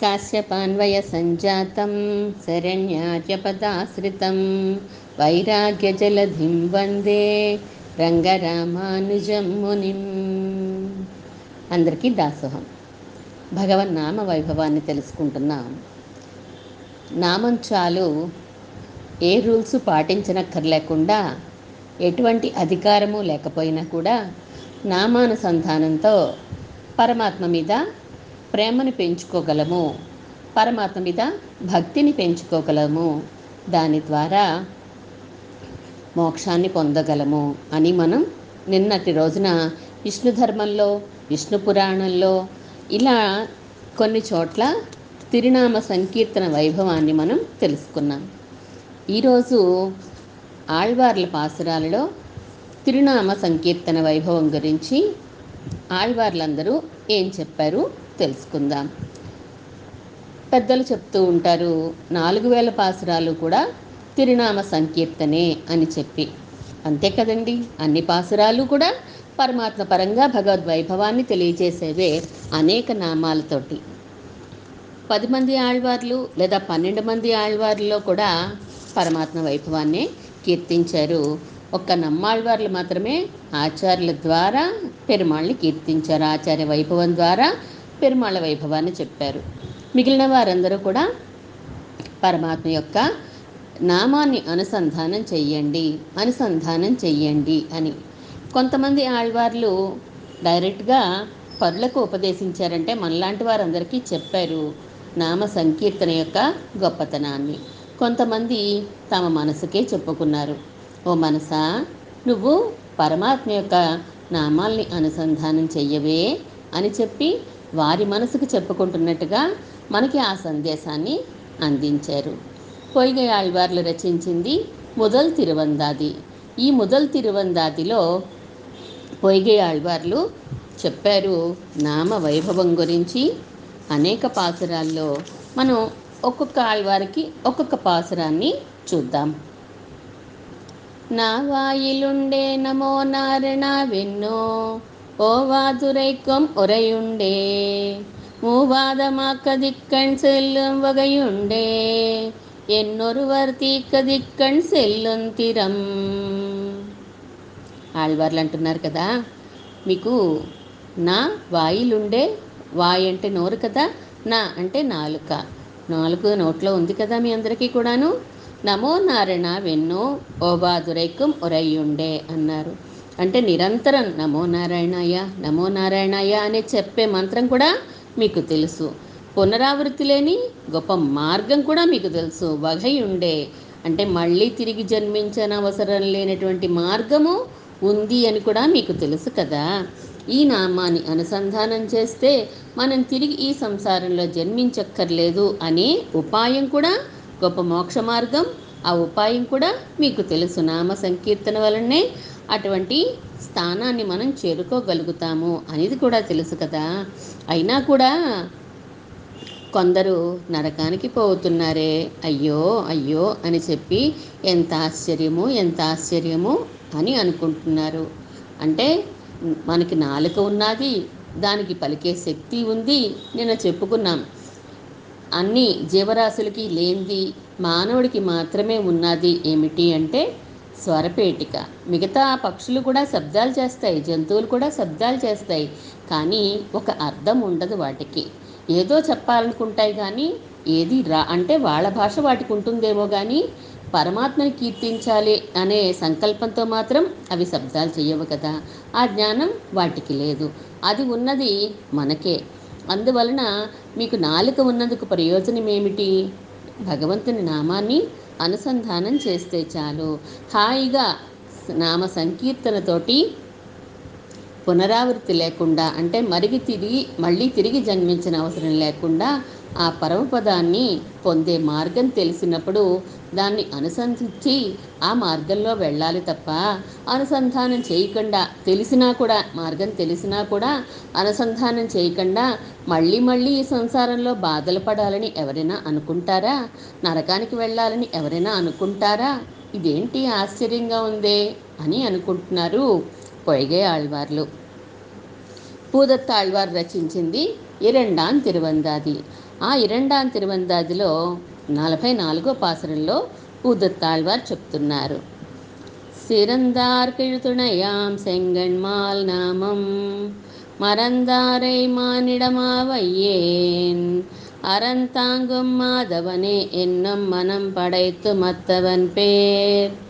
काश्यपान्वयसञ्जातं शरण्यार्यपदाश्रितं వైరాగ్యజలధిం వందే రంగరామానుజం మునిం అందరికీ దాసోహం భగవన్ నామ వైభవాన్ని తెలుసుకుంటున్నాం నామం చాలు ఏ రూల్స్ పాటించనక్కర్లేకుండా ఎటువంటి అధికారము లేకపోయినా కూడా నామానుసంధానంతో పరమాత్మ మీద ప్రేమను పెంచుకోగలము. పరమాత్మ మీద భక్తిని పెంచుకోగలము. దాని ద్వారా మోక్షాన్ని పొందగలము అని మనం నిన్నటి రోజున విష్ణు ధర్మంలో విష్ణు పురాణంలో ఇలా కొన్ని చోట్ల తిరునామ సంకీర్తన వైభవాన్ని మనం తెలుసుకున్నాం. ఈరోజు ఆళ్వార్ల పాసురాలలో తిరునామ సంకీర్తన వైభవం గురించి ఆళ్వార్లందరూ ఏం చెప్పారు? తెలుసుకుందాం. పెద్దలు చెప్తూ ఉంటారు నాలుగు వేల పాసురాలు కూడా తిరునామ సంకీర్తనే అని చెప్పి. అంతే కదండి అన్ని పాసురాలు కూడా పరమాత్మ పరంగా భగవద్వైభవాన్ని తెలియజేసేవే అనేక నామాలతోటి. పది మంది ఆళ్వార్లు లేదా పన్నెండు మంది ఆళ్వార్లలో కూడా పరమాత్మ వైభవాన్ని కీర్తించారు. ఒక్క నమ్మాళ్వార్లు మాత్రమే ఆచార్యుల ద్వారా పెరుమాళ్ళని కీర్తించారు. ఆచార్య వైభవం ద్వారా పెరుమాళ వైభవాన్ని చెప్పారు. మిగిలిన వారందరూ కూడా పరమాత్మ యొక్క నామాన్ని అనుసంధానం చెయ్యండి అనుసంధానం చెయ్యండి అని. కొంతమంది ఆళ్వార్లు డైరెక్ట్గా పరులకు ఉపదేశించారంటే మనలాంటి వారందరికీ చెప్పారు నామ సంకీర్తన యొక్క గొప్పతనాన్ని. కొంతమంది తమ మనసుకే చెప్పుకున్నారు. ఓ మనసా నువ్వు పరమాత్మ యొక్క నామాల్ని అనుసంధానం చెయ్యవే అని చెప్పి వారి మనసుకు చెప్పుకుంటున్నట్టుగా మనకి ఆ సందేశాన్ని అందించారు. పొయ్గై ఆళ్వార్లు రచించింది ముదల్ తిరువందాది. ఈ ముదల్ తిరువందాదిలో పొయ్గై ఆళ్వార్లు చెప్పారు నామ వైభవం గురించి అనేక పాసురాల్లో మనం ఒక్కొక్క ఆళ్వారికి ఒక్కొక్క పాసురాన్ని చూద్దాం. నా వాయిలుండే నమో నారణ వెన్నో ஓவாதுரைக்கும் உரையுண்டே. மூவாதமாக்கதிக்கண் செல்லும் வகையுண்டே. என்னொருவர் தீக்கதிக்கண் செல்லும் திறம். ఆళ్వార్లు అంటున్నారు కదా మీకు నా వాయిలుండే వాయి అంటే నోరు కదా నా అంటే నాలుక నాలుగు నోట్లో ఉంది కదా మీ అందరికీ కూడాను నమో నారాయణ వెన్నో ఓబాదురైకుం ఒరయ్యుండే అన్నారు అంటే నిరంతరం నమో నారాయణాయ నమో నారాయణాయ అనే చెప్పే మంత్రం కూడా మీకు తెలుసు. పునరావృత్తి లేని గొప్ప మార్గం కూడా మీకు తెలుసు. వగై ఉండే. అంటే మళ్ళీ తిరిగి జన్మించని అవసరం లేనటువంటి మార్గము ఉంది అని కూడా మీకు తెలుసు కదా. ఈ నామాన్ని అనుసంధానం చేస్తే మనం తిరిగి ఈ సంసారంలో జన్మించక్కర్లేదు అనే ఉపాయం కూడా గొప్ప మోక్ష మార్గం ఆ ఉపాయం కూడా మీకు తెలుసు. నామ సంకీర్తన వలనే అటువంటి స్థానాన్ని మనం చేరుకోగలుగుతాము అనేది కూడా తెలుసు కదా. అయినా కూడా కొందరు నరకానికి పోతున్నారే. అయ్యో అయ్యో అని చెప్పి ఎంత ఆశ్చర్యము ఎంత ఆశ్చర్యము అని అనుకుంటున్నారు. అంటే మనకి నాలుక ఉన్నది దానికి పలికే శక్తి ఉంది నేను చెప్పుకున్నాం. అన్ని జీవరాశులకి లేనిది మానవుడికి మాత్రమే ఉన్నది ఏమిటి అంటే స్వరపేటిక. మిగతా పక్షులు కూడా శబ్దాలు చేస్తాయి జంతువులు కూడా శబ్దాలు చేస్తాయి కానీ ఒక అర్థం ఉండదు వాటికి. ఏదో చెప్పాలనుకుంటాయి కానీ ఏది రా అంటే వాళ్ళ భాష వాటికి ఉంటుందేమో కానీ పరమాత్మని కీర్తించాలి అనే సంకల్పంతో మాత్రం అవి శబ్దాలు చేయవు కదా. ఆ జ్ఞానం వాటికి లేదు. అది ఉన్నది మనకే. అందువలన మీకు నాలుక ఉన్నందుకు ప్రయోజనం ఏమిటి భగవంతుని నామాన్ని అనుసంధానం చేస్తే చాలు. హాయిగా నామ సంకీర్తనతోటి పునరావృత్తి లేకుండా అంటే మరిగి తిరిగి మళ్ళీ తిరిగి జన్మించిన అవసరం లేకుండా ఆ పరమపదాన్ని పొందే మార్గం తెలిసినప్పుడు దాన్ని అనుసంధించి ఆ మార్గంలో వెళ్ళాలి తప్ప అనుసంధానం చేయకుండా తెలిసినా కూడా మార్గం తెలిసినా కూడా అనుసంధానం చేయకుండా మళ్ళీ మళ్ళీ ఈ సంసారంలో బాధలు పడాలని ఎవరైనా అనుకుంటారా? నరకానికి వెళ్ళాలని ఎవరైనా అనుకుంటారా? ఇదేంటి ఆశ్చర్యంగా ఉందే అని అనుకుంటున్నారు పొయ్గే ఆళ్వార్లు. పూదత్త ఆళ్వార్ రచించింది ఇరెండాన్ తిరువందాది. ఆ ఇరండాన్ తిరువందాదిలో నలభై నాలుగో పాసరంలో పూదత్తాళ్వారు చెప్తున్నారు சிறந்தார் கிழுத்துணையாம் செங்கண்மால் நாமம் மறந்தாரை மானிடமாவையேன் அறந்தாங்கும் மாதவனே என்னும் மனம் படைத்து மத்தவன் பேர்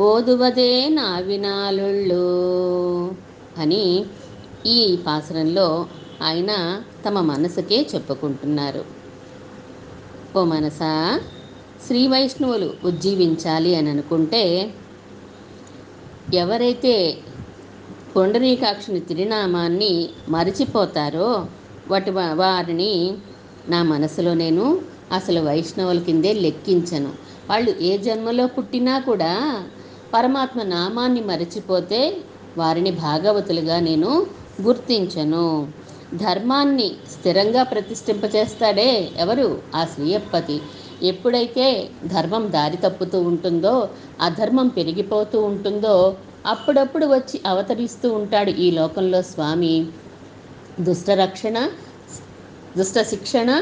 ఓదువదే నావినాలుళ్ళు అని ఈ పాసరంలో ఆయన తమ మనసుకే చెప్పుకుంటున్నారు ఓ మనసా? శ్రీ వైష్ణవులు ఉజ్జీవించాలి అని అనుకుంటే ఎవరైతే పొండరీకాక్షుని తిరునామాన్ని మరిచిపోతారో వాటి వారిని నా మనసులో నేను అసలు వైష్ణవుల కిందే లెక్కించను. వాళ్ళు ఏ జన్మలో పుట్టినా కూడా పరమాత్మ నామాన్ని మరిచిపోతే వారిని భాగవతులుగా నేను గుర్తించను. ధర్మాన్ని స్థిరంగా ప్రతిష్ఠింపచేస్తాడే ఎవరు? ఆ శ్రీయప్పతి ఎప్పుడైతే ధర్మం దారి తప్పుతూ ఉంటుందో అధర్మం పెరిగిపోతూ ఉంటుందో అప్పుడప్పుడు వచ్చి అవతరిస్తూ ఉంటాడు ఈ లోకంలో స్వామి. దుష్టరక్షణ దుష్ట శిక్షణ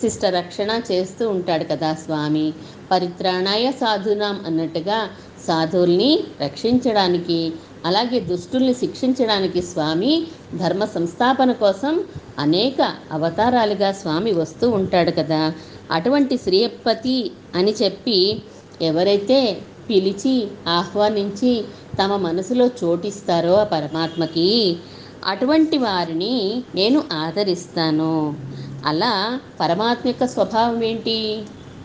శిష్ట రక్షణ చేస్తూ ఉంటాడు కదా స్వామి. పరిత్రాణాయ సాధునాం అన్నట్టుగా సాధువుల్ని రక్షించడానికి అలాగే దుష్టుల్ని శిక్షించడానికి స్వామి ధర్మ సంస్థాపన కోసం అనేక అవతారాలుగా స్వామి వస్తూ ఉంటాడు కదా. అటువంటి శ్రీయప్పతి అని చెప్పి ఎవరైతే పిలిచి ఆహ్వానించి తమ మనసులో చోటిస్తారో ఆ పరమాత్మకి అటువంటి వారిని నేను ఆదరిస్తాను. అలా పరమాత్మ యొక్క స్వభావం ఏంటి?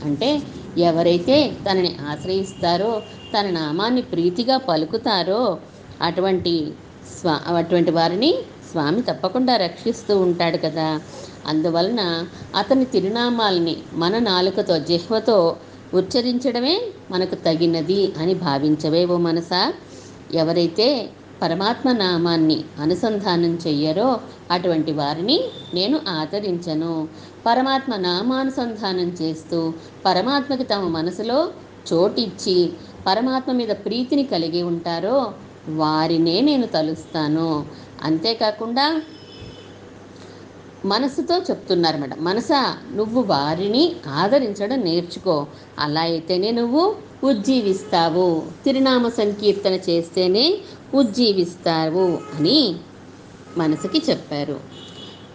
అంటే ఎవరైతే తనని ఆశ్రయిస్తారో తన నామాన్ని ప్రీతిగా పలుకుతారో అటువంటి స్వా అటువంటి వారిని స్వామి తప్పకుండా రక్షిస్తూ ఉంటాడు కదా. అందువలన అతని తిరునామాల్ని మన నాలుకతో జిహ్వతో ఉచ్చరించడమే మనకు తగినది అని భావించవేవో మనసా? ఎవరైతే పరమాత్మ నామాన్ని అనుసంధానం చెయ్యరో అటువంటి వారిని నేను ఆదరించను. పరమాత్మ నామానుసంధానం చేస్తూ పరమాత్మకి తమ మనసులో చోటిచ్చి పరమాత్మ మీద ప్రీతిని కలిగి ఉంటారో వారినే నేను తలుస్తాను. అంతేకాకుండా మనసుతో చెప్తున్నారు మేడం. మనసా నువ్వు వారిని ఆదరించడం నేర్చుకో. అలా అయితేనే నువ్వు ఉజ్జీవిస్తావు. తిరునామ సంకీర్తన చేస్తేనే ఉజ్జీవిస్తావు అని మనసుకి చెప్పారు.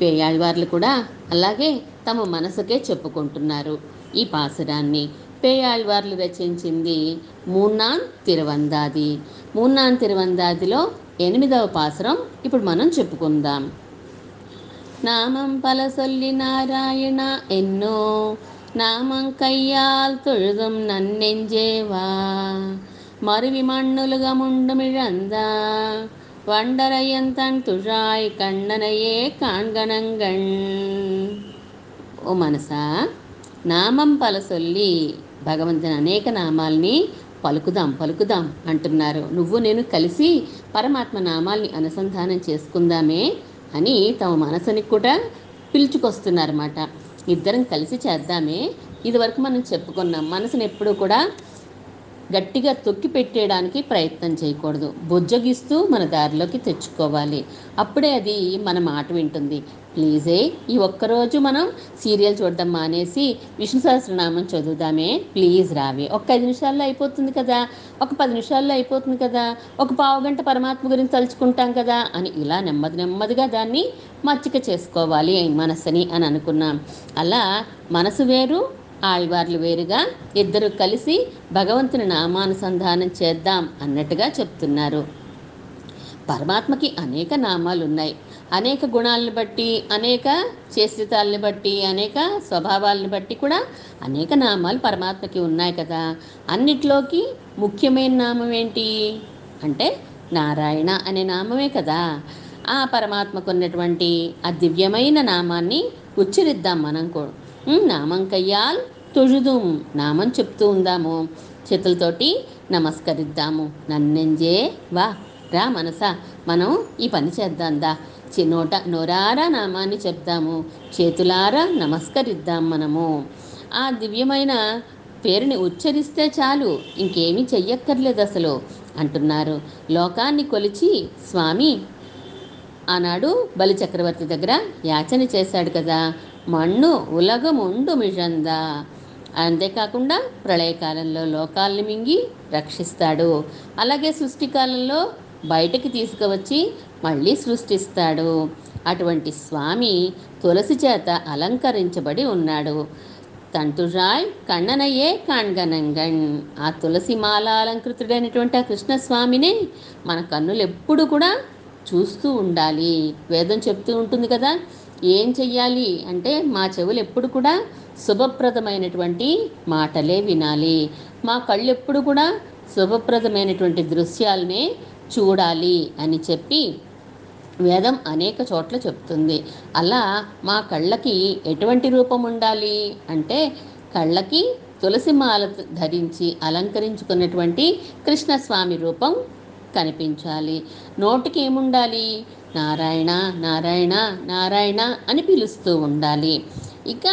పేయాళ్వార్లు కూడా అలాగే తమ మనసుకే చెప్పుకుంటున్నారు. ఈ పాసురాన్ని పేయాళ్వార్లు రచించింది మూనాన్ తిరువందాది. మూన్నాన్ తిరువందాదిలో ఎనిమిదవ పాసురం ఇప్పుడు మనం చెప్పుకుందాం நாமம் பல சொல்லி நாராயணா என்னோ நாமம் கையால் தொழுதும் நன்னெஞ்சேவா மருவி மண்ணுலக முண்டுமிழந்தா வண்டரையந்தன் துழாய் கண்ணனையே காண்கணங்கண் ఓ మనసా నామం పలసొల్లి భగవంతుని అనేక నామాల్ని పలుకుదాం పలుకుదాం అంటున్నారు. నువ్వు నేను కలిసి పరమాత్మ నామాల్ని అనుసంధానం చేసుకుందామే అని తమ మనసుని కూడా పిలుచుకొస్తున్నారన్నమాట. ఇద్దరం కలిసి చేద్దామే. ఇదివరకు మనం చెప్పుకున్నాం మనసుని ఎప్పుడూ కూడా గట్టిగా తొక్కి పెట్టేయడానికి ప్రయత్నం చేయకూడదు. బుజ్జగిస్తూ మన దారిలోకి తెచ్చుకోవాలి. అప్పుడే అది మన మాట వింటుంది. ప్లీజే ఈ ఒక్కరోజు మనం సీరియల్ చూడడం మానేసి విష్ణు సహస్రనామం చదువుదామే. ప్లీజ్ రావే. ఒక్క ఐదు నిమిషాల్లో అయిపోతుంది కదా? ఒక పది నిమిషాల్లో అయిపోతుంది కదా? ఒక పావు గంట పరమాత్మ గురించి తలుచుకుంటాం కదా? అని ఇలా నెమ్మది నెమ్మదిగా దాన్ని మచ్చిక చేసుకోవాలి మనసుని అని అనుకున్నాం. అలా మనసు వేరు ఆళ్వార్లు వేరుగా ఇద్దరు కలిసి భగవంతుని నామానుసంధానం చేద్దాం అన్నట్టుగా చెప్తున్నారు. పరమాత్మకి అనేక నామాలు ఉన్నాయి అనేక గుణాలను బట్టి అనేక చేష్టితాలను బట్టి అనేక స్వభావాలను బట్టి కూడా అనేక నామాలు పరమాత్మకి ఉన్నాయి కదా. అన్నిట్లోకి ముఖ్యమైన నామం ఏంటి? అంటే నారాయణ అనే నామమే కదా. ఆ పరమాత్మకు ఉన్నటువంటి ఆ దివ్యమైన నామాన్ని ఉచ్చరిద్దాం మనం కూడా ఉమ్, నామం కయ్యాల్ తొഴുదుం నామం చెప్తూ ఉందాము. చేతులతోటి నమస్కరిద్దాము. నన్నెంజే వా రా మనసా మనం ఈ పని చేద్దాం దా. చి- నోట నోరారా నామాన్ని చెప్దాము. చేతులారా నమస్కరిద్దాం మనము. ఆ దివ్యమైన పేరుని ఉచ్చరిస్తే చాలు ఇంకేమీ చెయ్యక్కర్లేదు అసలు అంటున్నారు. లోకాన్ని కొలిచి స్వామి ఆనాడు బలి చక్రవర్తి దగ్గర యాచన చేశాడు కదా. మన్ను ఉలగముండు మిషందా అంతేకాకుండా ప్రళయకాలంలో లోకాల్ని మింగి రక్షిస్తాడు. అలాగే సృష్టి కాలంలో బయటకి తీసుకువచ్చి మళ్ళీ సృష్టిస్తాడు. అటువంటి స్వామి తులసి చేత అలంకరించబడి ఉన్నాడు. తంటురాయ్ కണ്ണనయ్యే కాణ్గనంగణ్ ఆ తులసి మాల అలంకృతుడైనటువంటి ఆ కృష్ణస్వామినే మన కన్నులు ఎప్పుడు కూడా చూస్తూ ఉండాలి. వేదం చెప్తూ ఉంటుంది కదా ఏం చెయ్యాలి? అంటే మా చెవులు ఎప్పుడు కూడా శుభప్రదమైనటువంటి మాటలే వినాలి. మా కళ్ళు ఎప్పుడు కూడా శుభప్రదమైనటువంటి దృశ్యాలనే చూడాలి అని చెప్పి వేదం అనేక చోట్ల చెప్తుంది. అలా మా కళ్ళకి ఎటువంటి రూపం ఉండాలి? అంటే కళ్ళకి తులసి మాల ధరించి అలంకరించుకున్నటువంటి కృష్ణస్వామి రూపం కనిపించాలి. నోటికి ఏముండాలి నారాయణ నారాయణ నారాయణ అని పిలుస్తూ ఉండాలి. ఇక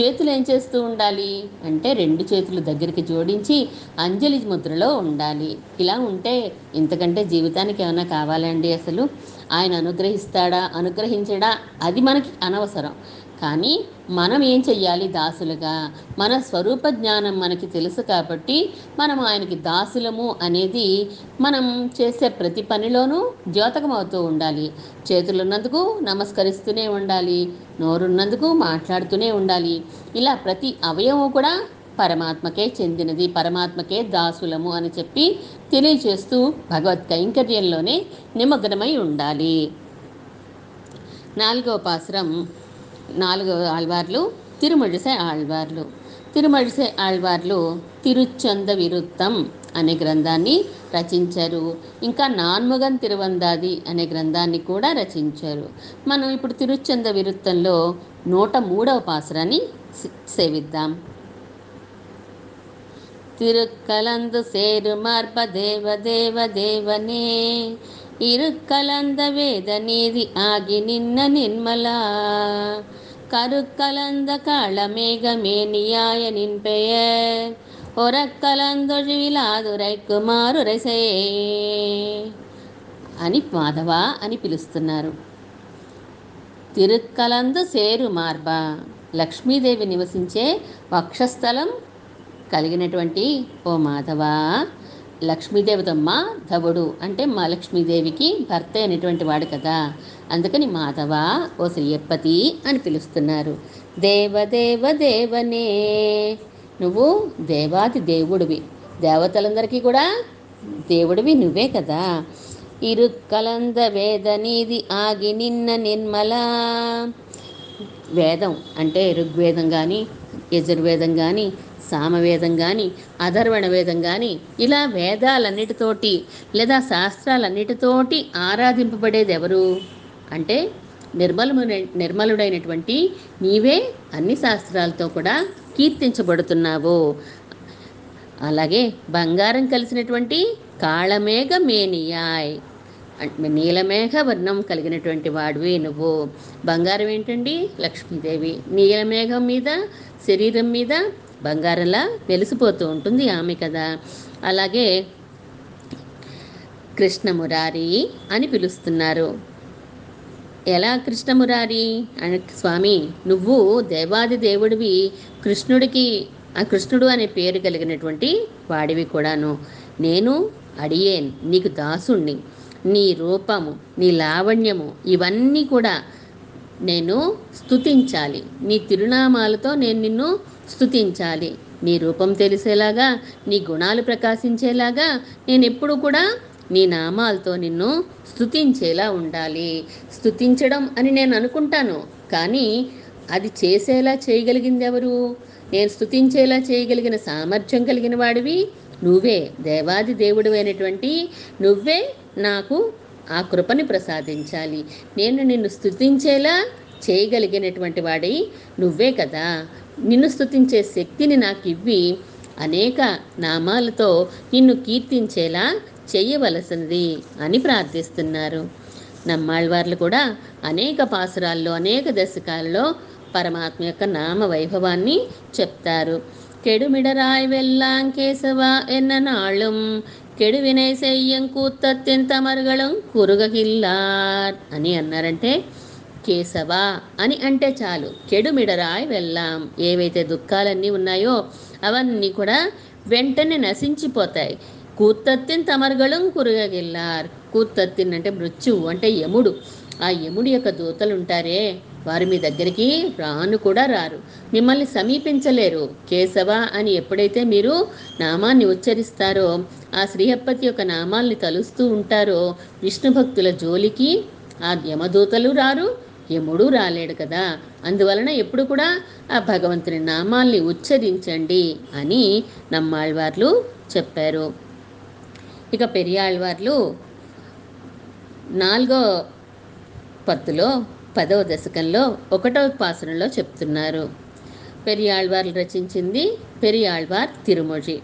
చేతులు ఏం చేస్తూ ఉండాలి? అంటే రెండు చేతులు దగ్గరికి జోడించి అంజలి ముద్రలో ఉండాలి. ఇలా ఉంటే ఇంతకంటే జీవితానికి ఏమైనా కావాలండి అసలు? ఆయన అనుగ్రహిస్తాడా? అనుగ్రహించడా? అది మనకి అనవసరం. కానీ మనం ఏం చెయ్యాలి దాసులుగా? మన స్వరూప జ్ఞానం మనకి తెలుసు కాబట్టి మనం ఆయనకి దాసులము అనేది మనం చేసే ప్రతి పనిలోనూ ద్యోతకం ఉండాలి. చేతులున్నందుకు నమస్కరిస్తూనే ఉండాలి. నోరున్నందుకు మాట్లాడుతూనే ఉండాలి. ఇలా ప్రతి అవయవం కూడా పరమాత్మకే చెందినది పరమాత్మకే దాసులము అని చెప్పి తెలియచేస్తూ భగవత్ కైంకర్యంలోనే నిమగ్నమై ఉండాలి. నాలుగవ పాసురం నాలుగు ఆళ్వార్లు తిరుమడిసే ఆళ్వార్లు. తిరుమడిసే ఆళ్వార్లు తిరుచంద విరుత్తం అనే గ్రంథాన్ని రచించారు. ఇంకా నాన్ముగన్ తిరువందాది అనే గ్రంథాన్ని కూడా రచించారు. మనం ఇప్పుడు తిరుచంద విరుత్తంలో నూట మూడవ పాసరాన్ని సేవిద్దాం. తిరుక్కలందు సేరు మార్ప దేవ దేవ దేవనే. ఇరుక్కలంద వేద నీది ఆగి నిన్న నిర్మలా. கருக்கலந்த களமேகமே பெயர். ஒரக்கலந்தொழிலாதுரைக்குமாருரைசே అని మాధవ అని పిలుస్తున్నారు తిరుక్కలందు సేరు మార్బ లక్ష్మీదేవి నివసించే వక్షస్థలం కలిగినటువంటి ఓ మాధవ లక్ష్మీదేవితో మాధవుడు అంటే మా లక్ష్మీదేవికి భర్త అయినటువంటి వాడు కదా. అందుకని మాధవ ఓ శ్రీయప్పతి అని పిలుస్తున్నారు. దేవదేవ దేవనే నువ్వు దేవాది దేవుడివి. దేవతలందరికీ కూడా దేవుడివి నువ్వే కదా. ఇరుక్కలంద వేద నీది ఆగి నిన్న నిర్మల. వేదం అంటే ఋగ్వేదం కానీ యజుర్వేదం కానీ సామవేదం కానీ అధర్వణ వేదం కానీ ఇలా వేదాలన్నిటితోటి లేదా శాస్త్రాలన్నిటితోటి ఆరాధింపబడేది ఎవరు అంటే నిర్మలము నిర్మలుడైనటువంటి నీవే అన్ని శాస్త్రాలతో కూడా కీర్తించబడుతున్నావు. అలాగే బంగారం కలిసినటువంటి కాళమేఘ మేనియాయ్. నీలమేఘ వర్ణం కలిగినటువంటి వాడివి నువ్వు. బంగారం ఏంటండి? లక్ష్మీదేవి. నీలమేఘం మీద శరీరం మీద బంగారంలా వెలిసిపోతూ ఉంటుంది ఆమె కదా. అలాగే కృష్ణమురారి అని పిలుస్తున్నారు. ఎలా కృష్ణమురారి? అని స్వామి నువ్వు దేవాది దేవుడివి కృష్ణుడికి ఆ కృష్ణుడు అనే పేరు కలిగినటువంటి వాడివి కూడాను. నేను అడియేన్ నీకు దాసుణ్ణి. నీ రూపము నీ లావణ్యము ఇవన్నీ కూడా నేను స్థుతించాలి నీ తిరునామాలతో నేను నిన్ను స్థుతించాలి నీ రూపం తెలిసేలాగా నీ గుణాలు ప్రకాశించేలాగా నేను ఎప్పుడు కూడా నీ నామాలతో నిన్ను స్తుతించేలా ఉండాలి. స్థుతించడం అని నేను అనుకుంటాను కానీ అది చేసేలా చేయగలిగింది ఎవరు నేను స్థుతించేలా చేయగలిగిన సామర్థ్యం కలిగిన వాడివి నువ్వే. దేవాది దేవుడు అయినటువంటి నువ్వే నాకు ఆ కృపని ప్రసాదించాలి నేను నిన్ను స్తుతించేలా చేయగలిగినటువంటి వాడి నువ్వే కదా నిన్ను స్తుతించే శక్తిని నాకు ఇవ్వి అనేక నామాలతో నిన్ను కీర్తించేలా చెయ్యవలసినది అని ప్రార్థిస్తున్నారు నమ్మాళ్ళవార్లు కూడా అనేక పాసురాల్లో అనేక దశకాలలో పరమాత్మ యొక్క నామ వైభవాన్ని చెప్తారు கெடுமிடராய் வெல்லாங் கேசவா என்ன நாளும் கெடுவினை செய்யும் கூத்தத்தின் தமர்களும் కురుగగిల్లార్ అని అన్నారంటే కేశవ అని అంటే చాలు కెడుమిడరాయ్ వెళ్ళాం ఏవైతే దుఃఖాలన్నీ ఉన్నాయో అవన్నీ కూడా వెంటనే నశించిపోతాయి కూత్తత్తిన్ తమరుగళం కురుగగిల్లార్ కూత్తత్తిన్ అంటే మృత్యువు అంటే యముడు ఆ యముడి యొక్క దూతలు ఉంటారే వారు మీ దగ్గరికి రాను కూడా రారు. మిమ్మల్ని సమీపించలేరు. కేశవ అని ఎప్పుడైతే మీరు నామాన్ని ఉచ్చరిస్తారో ఆ శ్రీహప్పతి యొక్క నామాల్ని తలుస్తూ ఉంటారో విష్ణు భక్తుల జోలికి ఆ యమదూతలు రారు. యముడు రాలేడు కదా. అందువలన ఎప్పుడు కూడా ఆ భగవంతుని నామాల్ని ఉచ్చరించండి అని నమ్మాళ్వార్లు చెప్పారు. ఇక పెరియాళ్వార్లు నాలుగో పత్తులో పదవ దశకంలో ఒకటవ పాసనలో చెప్తున్నారు. పెరియాళ్వార్లు రచించింది పెరియాళ్వార్ తిరుమొజి.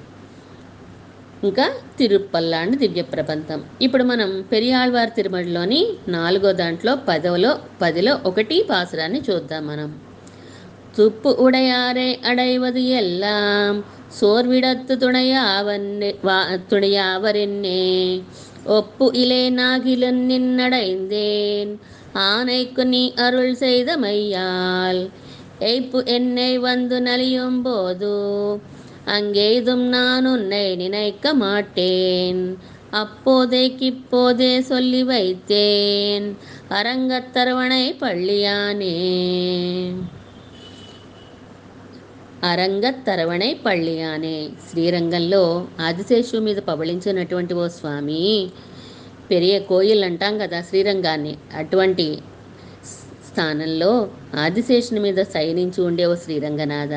ఇంకా తిరుపల్లాండ్ దివ్య ప్రబంధం. ఇప్పుడు మనం పెరియాళ్వార్ తిరుమడిలోని నాలుగో దాంట్లో పదవలో పదిలో ఒకటి పాసురాన్ని చూద్దాం మనం. తుప్పు ఉడయారే అడైవది ఎల్లాం సోర్విడత్తు తుణయావన్నే వా తుణయావరెన్నే ఒప్పు ఇలే நாகிலன் నిన్నడైందేన్ ஆனைக்கு நீ அருள் செய்த மையால் எய்ப்பு என்னை வந்து நலியும் போது அங்கேதும் நான் உன்னை நினைக்க மாட்டேன் அப்போதைக்கிப்போதே சொல்லி வைத்தேன் அரங்கத்தரவணை பள்ளியானே అరంగత్తరవణై పళ్ళి అనే శ్రీరంగంలో ఆదిశేషు మీద పవళించినటువంటి ఓ స్వామి పెరియ కోయిల్ అంటాం కదా శ్రీరంగాన్ని. అటువంటి స్థానంలో ఆదిశేషుని మీద శయనించి ఉండే ఓ శ్రీరంగనాథ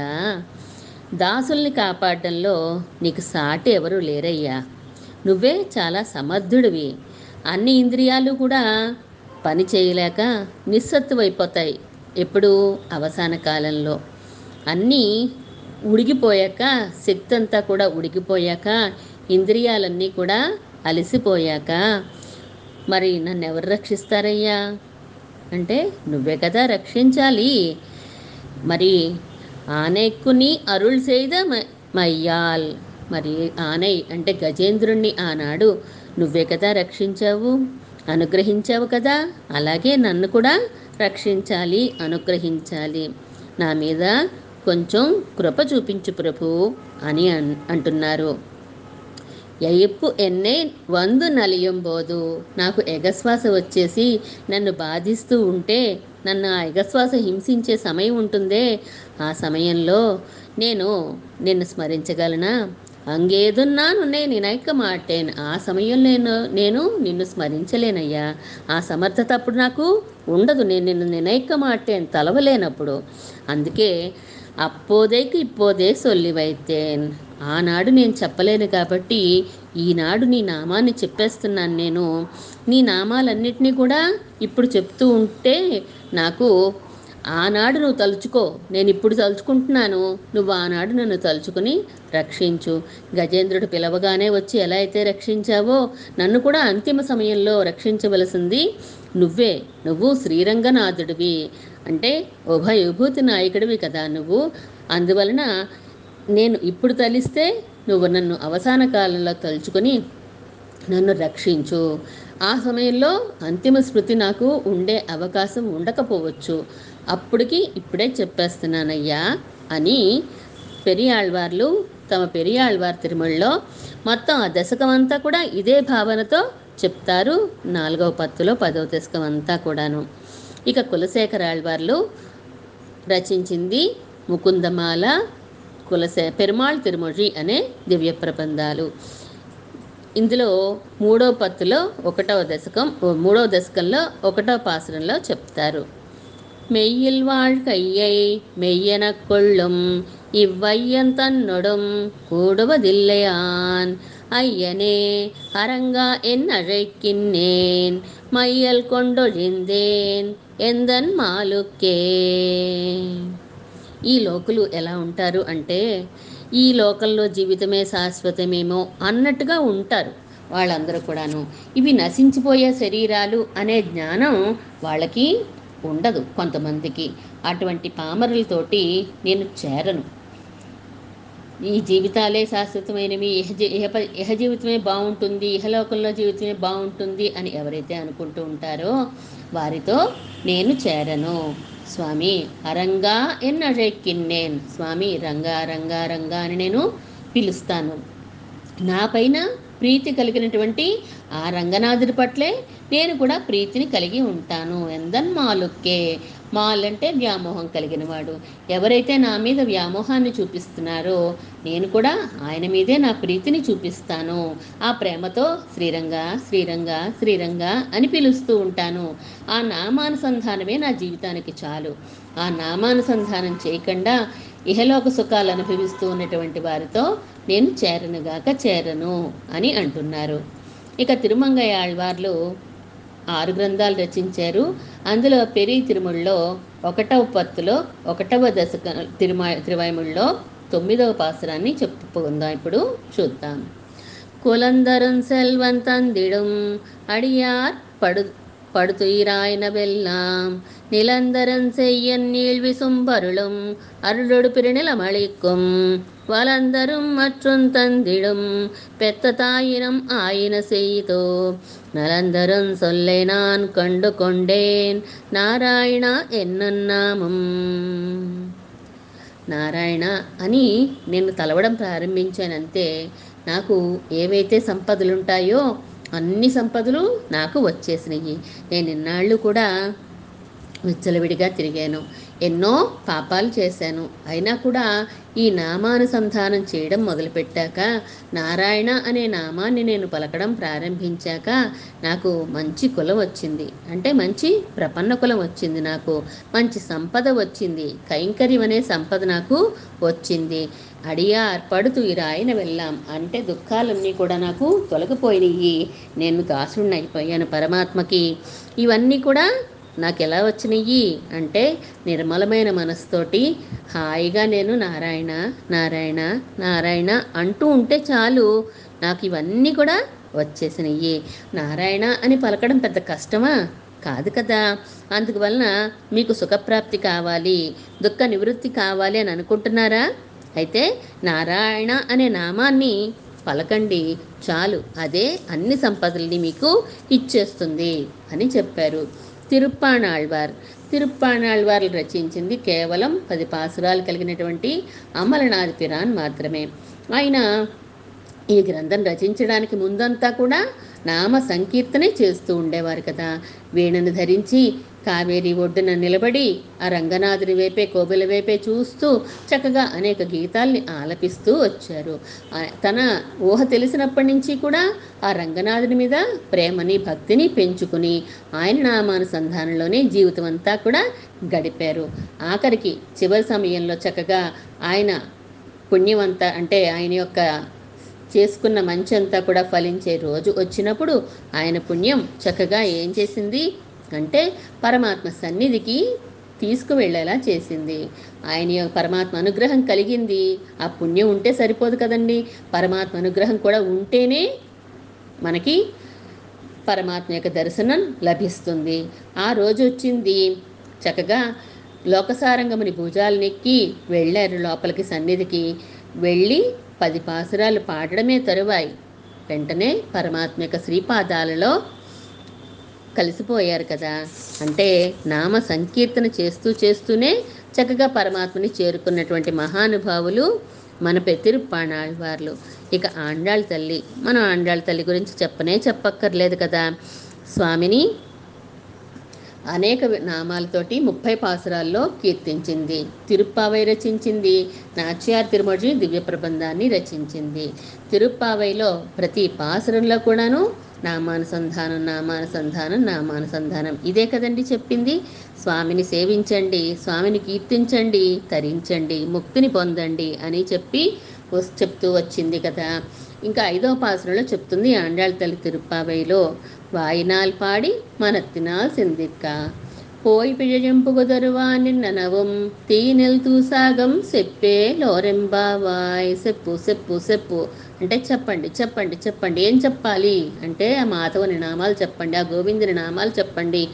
దాసుల్ని కాపాడడంలో నీకు సాటి ఎవరు లేరయ్యా. నువ్వే చాలా సమర్థుడివి. అన్ని ఇంద్రియాలు కూడా పని చేయలేక నిస్సత్తువైపోతాయి ఎప్పుడు అవసాన కాలంలో. అన్నీ ఉడిగిపోయాక శక్తి అంతా కూడా ఉడికిపోయాక ఇంద్రియాలన్నీ కూడా అలసిపోయాక మరి నన్ను ఎవరు రక్షిస్తారయ్యా? అంటే నువ్వే కదా రక్షించాలి. మరి ఆనెక్కుని అరుళ్ చేయదా మయ్యాల్. మరి ఆనయ్ అంటే గజేంద్రుణ్ణి ఆనాడు నువ్వే కదా రక్షించావు అనుగ్రహించావు కదా? అలాగే నన్ను కూడా రక్షించాలి అనుగ్రహించాలి. నా మీద కొంచెం కృప చూపించు ప్రభు అని అంటున్నారు. ఎయ్యప్పు ఎన్నే వందు నలియంబోదు. నాకు ఎగశ్వాస వచ్చేసి నన్ను బాధిస్తూ ఉంటే నన్ను ఆ ఎగశ్వాస హింసించే సమయం ఉంటుందే. ఆ సమయంలో నేను నిన్ను స్మరించగలనా? అంగేదున్నాను నేను నినైక మాటేను. ఆ సమయంలో నేను నేను నిన్ను స్మరించలేనయ్యా. ఆ సమర్థత అప్పుడు నాకు ఉండదు. నేను నిన్ను నినైక మాటేను తలవలేనప్పుడు. అందుకే అప్పోదేకి ఇప్పోదే సొల్లివైతేన్ ఆనాడు నేను చెప్పలేను కాబట్టి ఈనాడు నీ నామాన్ని చెప్పేస్తున్నాను నేను. నీ నామాలన్నిటినీ కూడా ఇప్పుడు చెప్తూ ఉంటే నాకు ఆనాడు నువ్వు తలుచుకో నేను ఇప్పుడు తలుచుకుంటున్నాను. నువ్వు ఆనాడు నన్ను తలుచుకుని రక్షించు. గజేంద్రుడు పిలవగానే వచ్చి ఎలా అయితే రక్షించావో నన్ను కూడా అంతిమ సమయంలో రక్షించవలసింది నువ్వే నువ్వు శ్రీరంగనాథుడివి అంటే ఉభయభూతి నాయకుడివి కదా నువ్వు. అందువలన నేను ఇప్పుడు తలిస్తే నువ్వు నన్ను అవసాన కాలంలో తలుచుకొని నన్ను రక్షించు. ఆ సమయంలో అంతిమ స్మృతి నాకు ఉండే అవకాశం ఉండకపోవచ్చు. అప్పటికి ఇప్పుడే చెప్పేస్తున్నానయ్యా అని పెరియాళ్వార్లు తమ పెరియాళ్వార్ తిరుమలలో మొత్తం ఆ దశకం అంతా కూడా ఇదే భావనతో చెప్తారు. నాలుగవ పత్తులో పదవ దశకం అంతా కూడాను. ఇక కులశేఖర ఆళ్వార్లు రచించింది ముకుందమాల కులశే పెరుమాళ్ తిరుమొഴి అనే దివ్య ప్రబంధాలు. ఇందులో మూడవ పత్తులో ఒకటవ దశకం మూడవ దశకంలో ఒకటవ పాసరంలో చెప్తారు. మెయ్యిల్ வாழ்க்கையை மெய்யெனக் கொள்ளும் இவ்வையன் కూడవదిల్లయాన్ ஐயனே அரங்கா என் அழைக்கின்னேன் மையல் கொண்டொழிந்தேன் ఎందన్ మాలుకే ఈ లోకులు ఎలా ఉంటారు అంటే ఈ లోకంలో జీవితమే శాశ్వతమేమో అన్నట్టుగా ఉంటారు వాళ్ళందరూ కూడాను ఇవి నశించిపోయే శరీరాలు అనే జ్ఞానం వాళ్ళకి ఉండదు కొంతమందికి అటువంటి పామరులతోటి నేను చేరను ఈ జీవితాలే శాశ్వతమైనవి ఇహ ఇహ ఇహ జీవితమే బాగుంటుంది ఇహలోకంలో జీవితమే బాగుంటుంది అని ఎవరైతే అనుకుంటూ ఉంటారో వారితో నేను చేరను. స్వామి అరంగా ఎన్నడెక్కిన్నేన్? స్వామి రంగా రంగా రంగా అని నేను పిలుస్తాను. నా పైన ప్రీతి కలిగినటువంటి ఆ రంగనాథుడి పట్లే నేను కూడా ప్రీతిని కలిగి ఉంటాను. ఎందన్ మాలుక్కే మాల్ అంటే వ్యామోహం కలిగిన వాడు ఎవరైతే నా మీద వ్యామోహాన్ని చూపిస్తున్నారో నేను కూడా ఆయన మీదే నా ప్రీతిని చూపిస్తాను. ఆ ప్రేమతో శ్రీరంగ శ్రీరంగ శ్రీరంగ అని పిలుస్తూ ఉంటాను. ఆ నామానుసంధానమే నా జీవితానికి చాలు. ఆ నామానుసంధానం చేయకుండా ఇహలోక సుఖాలు అనుభవిస్తూ ఉన్నటువంటి వారితో నేను చేరనుగాక చేరను అని అంటున్నారు. ఇక తిరుమంగయ్య ఆళ్వార్లు ఆరు గ్రంథాలు రచించారు అందులో పెరి తిరుముల్లో ఒకటవ పత్తులో ఒకటవ దశక తిరుమ తిరువాయిముల్లో తొమ్మిదవ పాసురాన్ని చెప్పుకుందాం ఇప్పుడు చూద్దాం குலந்தரும் செல்வன் தந்திடும் அடியார் படு படுத்துயிராயின வெல்லாம் நிலந்தரன் செய்யன் நீழ்வி சும்பருளும் அருளொடு பிறநிலம் அளிக்கும் வலந்தரும் மற்றும் தந்திடும் பெத்த தாயினம் ஆயின செய்தோ நலந்தரும் சொல்லை நான் கண்டு கொண்டேன் நாராயணா என்னும் நாமம் నారాయణ అని నేను తలవడం ప్రారంభించానంతే నాకు ఏవైతే సంపదలు ఉంటాయో అన్ని సంపదలు నాకు వచ్చేసినాయి నేను ఇన్నాళ్ళు కూడా విచ్చలవిడిగా తిరిగాను. ఎన్నో పాపాలు చేశాను. అయినా కూడా ఈ నామానుసంధానం చేయడం మొదలుపెట్టాక నారాయణ అనే నామాన్ని నేను పలకడం ప్రారంభించాక నాకు మంచి కులం వచ్చింది. అంటే మంచి ప్రపన్న కులం వచ్చింది నాకు. మంచి సంపద వచ్చింది. కైంకర్యం అనే సంపద నాకు వచ్చింది. అడియార్ పడుతూ ఇరాయన వెళ్ళాం. అంటే దుఃఖాలన్నీ కూడా నాకు తొలగిపోయినాయి నేను దాసుడిని అయిపోయాను పరమాత్మకి. ఇవన్నీ కూడా నాకు ఎలా వచ్చినాయి అంటే నిర్మలమైన మనసుతోటి హాయిగా నేను నారాయణ నారాయణ నారాయణ అంటూ ఉంటే చాలు. నాకు ఇవన్నీ కూడా వచ్చేసినాయి నారాయణ అని పలకడం పెద్ద కష్టమా? కాదు కదా. అందువలన మీకు సుఖప్రాప్తి కావాలి దుఃఖ నివృత్తి కావాలి అని అనుకుంటున్నారా? అయితే నారాయణ అనే నామాన్ని పలకండి. చాలు అదే అన్ని సంపదల్ని మీకు ఇచ్చేస్తుంది అని చెప్పారు. తిరుప్పాణాళ్వార్. తిరుప్పాణాళ్వార్లు రచించింది కేవలం పది పాసురాలు కలిగినటువంటి అమలనాథ్ పిరాన్ మాత్రమే. ఆయన ఈ గ్రంథం రచించడానికి ముందంతా కూడా నామ సంకీర్తనే చేస్తూ ఉండేవారు కదా. వీణను ధరించి కావేరి ఒడ్డున నిలబడి ఆ రంగనాథుని వైపే కోబిల వైపే చూస్తూ చక్కగా అనేక గీతాల్ని ఆలపిస్తూ వచ్చారు. తన ఊహ తెలిసినప్పటి నుంచి కూడా ఆ రంగనాథుని మీద ప్రేమని భక్తిని పెంచుకుని ఆయన నామానుసంధానంలోనే జీవితం అంతా కూడా గడిపారు. ఆఖరికి చివరి సమయంలో చక్కగా ఆయన పుణ్యమంతా అంటే ఆయన యొక్క చేసుకున్న మంచి అంతా కూడా ఫలించే రోజు వచ్చినప్పుడు ఆయన పుణ్యం చక్కగా ఏం చేసింది? అంటే పరమాత్మ సన్నిధికి తీసుకువెళ్ళేలా చేసింది. ఆయన పరమాత్మ అనుగ్రహం కలిగింది. ఆ పుణ్యం ఉంటే సరిపోదు కదండి. పరమాత్మ అనుగ్రహం కూడా ఉంటేనే మనకి పరమాత్మ యొక్క దర్శనం లభిస్తుంది. ఆ రోజు వచ్చింది. చక్కగా లోకసారంగముని భుజాలనెక్కి వెళ్ళారు లోపలికి సన్నిధికి. వెళ్ళి పది పాసురాలు పాడడమే తరువాయి. వెంటనే పరమాత్మ యొక్క శ్రీపాదాలలో కలిసిపోయారు కదా. అంటే నామ సంకీర్తన చేస్తూ చేస్తూనే చక్కగా పరమాత్మని చేరుకున్నటువంటి మహానుభావులు మన పెతిరుప్పాణాళ్వార్లు ఇక ఆండాళ్ తల్లి మనం ఆండాళ్ తల్లి గురించి చెప్పనే చెప్పక్కర్లేదు కదా. స్వామిని అనేక నామాలతోటి ముప్పై పాసురాల్లో కీర్తించింది. తిరుప్పావై రచించింది. నాచ్యార్ తిరుమడి దివ్య ప్రబంధాన్ని రచించింది. తిరుప్పావైలో ప్రతి పాసురంలో కూడాను నామానుసంధానం నామానుసంధానం నామానుసంధానం. ఇదే కదండి చెప్పింది? స్వామిని సేవించండి స్వామిని కీర్తించండి తరించండి ముక్తిని పొందండి అని చెప్పి చెప్తూ వచ్చింది కదా. ఇంకా ఐదవ పాసనలో చెప్తుంది ఆండాళ్ తల్లి తిరుప్పావైలో వాయినాల్ పాడి మనత్తినాల్ సిందిక్క. పోయి పిഴజంపుకుదరువాన్ ననవం తీనెల్ తూసాగం సెప్పే లోరెంబావాయ్ సెప్పు సెప్పు సెప్పు. అంటే చెప్పండి చెప్పండి చెప్పండి. ఏం చెప్పాలి? అంటే ఆ మాధవుని నామాలు చెప్పండి ఆ గోవిందుని నామాలు చెప్పండి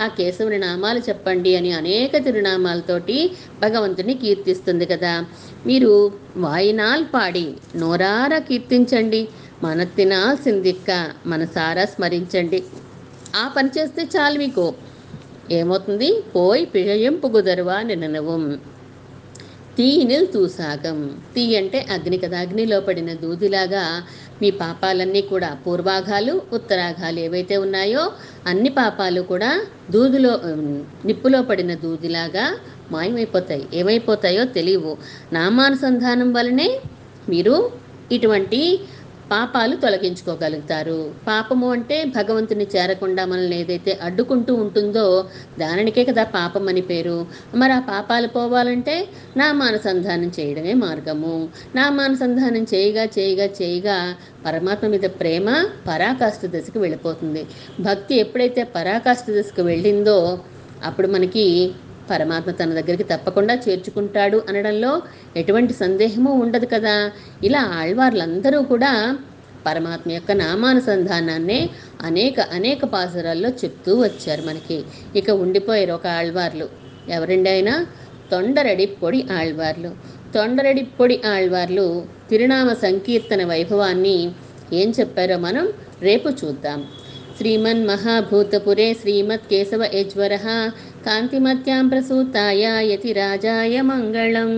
ఆ కేశవుని నామాలు చెప్పండి అని అనేక తిరునామాలతోటి భగవంతుని కీర్తిస్తుంది కదా. మీరు వాయినాల్ పాడి నోరారా కీర్తించండి మన తినాల్సిందిక్క మనసారా స్మరించండి. ఆ పని చేస్తే చాలు మీకు. ఏమవుతుంది? పోయి పిഴయం పుగుదరువా నిననవం తీనిల్ తూసాగం. తీ అంటే అగ్ని కదా అగ్నిలో పడిన దూదిలాగా మీ పాపాలన్నీ కూడా పూర్వాఘాలు ఉత్తరాఘాలు ఏవైతే ఉన్నాయో అన్ని పాపాలు కూడా దూదిలో నిప్పులో పడిన దూదిలాగా మాయమైపోతాయి. ఏమైపోతాయో తెలియవు. నామానుసంధానం వలనే మీరు ఇటువంటి పాపాలు తొలగించుకోగలుగుతారు. పాపము అంటే భగవంతుని చేరకుండా మనల్ని ఏదైతే అడ్డుకుంటూ ఉంటుందో దానికే కదా పాపం అని పేరు. మరి ఆ పాపాలు పోవాలంటే నామానుసంధానం చేయడమే మార్గము. నామానుసంధానం చేయగా చేయగా చేయగా పరమాత్మ మీద ప్రేమ పరాకాష్ఠ దశకు వెళ్ళిపోతుంది. భక్తి ఎప్పుడైతే పరాకాష్ఠ దశకు వెళ్ళిందో అప్పుడు మనకి పరమాత్మ తన దగ్గరికి తప్పకుండా చేర్చుకుంటాడు అనడంలో ఎటువంటి సందేహము ఉండదు కదా. ఇలా ఆళ్వార్లందరూ కూడా పరమాత్మ యొక్క నామానుసంధానాన్నే అనేక అనేక పాసురాల్లో చెప్తూ వచ్చారు మనకి. ఇక ఉండిపోయారు ఒక ఆళ్వార్లు. ఎవరిండైనా? తొండరడి పొడి ఆళ్వార్లు. తొండరడి పొడి ఆళ్వార్లు తిరునామ సంకీర్తన వైభవాన్ని ఏం చెప్పారో మనం రేపు చూద్దాం. శ్రీమన్ మహాభూతపురే శ్రీమత్ కేశవ యజ్వర कान्तिमत्यां प्रसूताय यतिराजाय मङ्गलम्।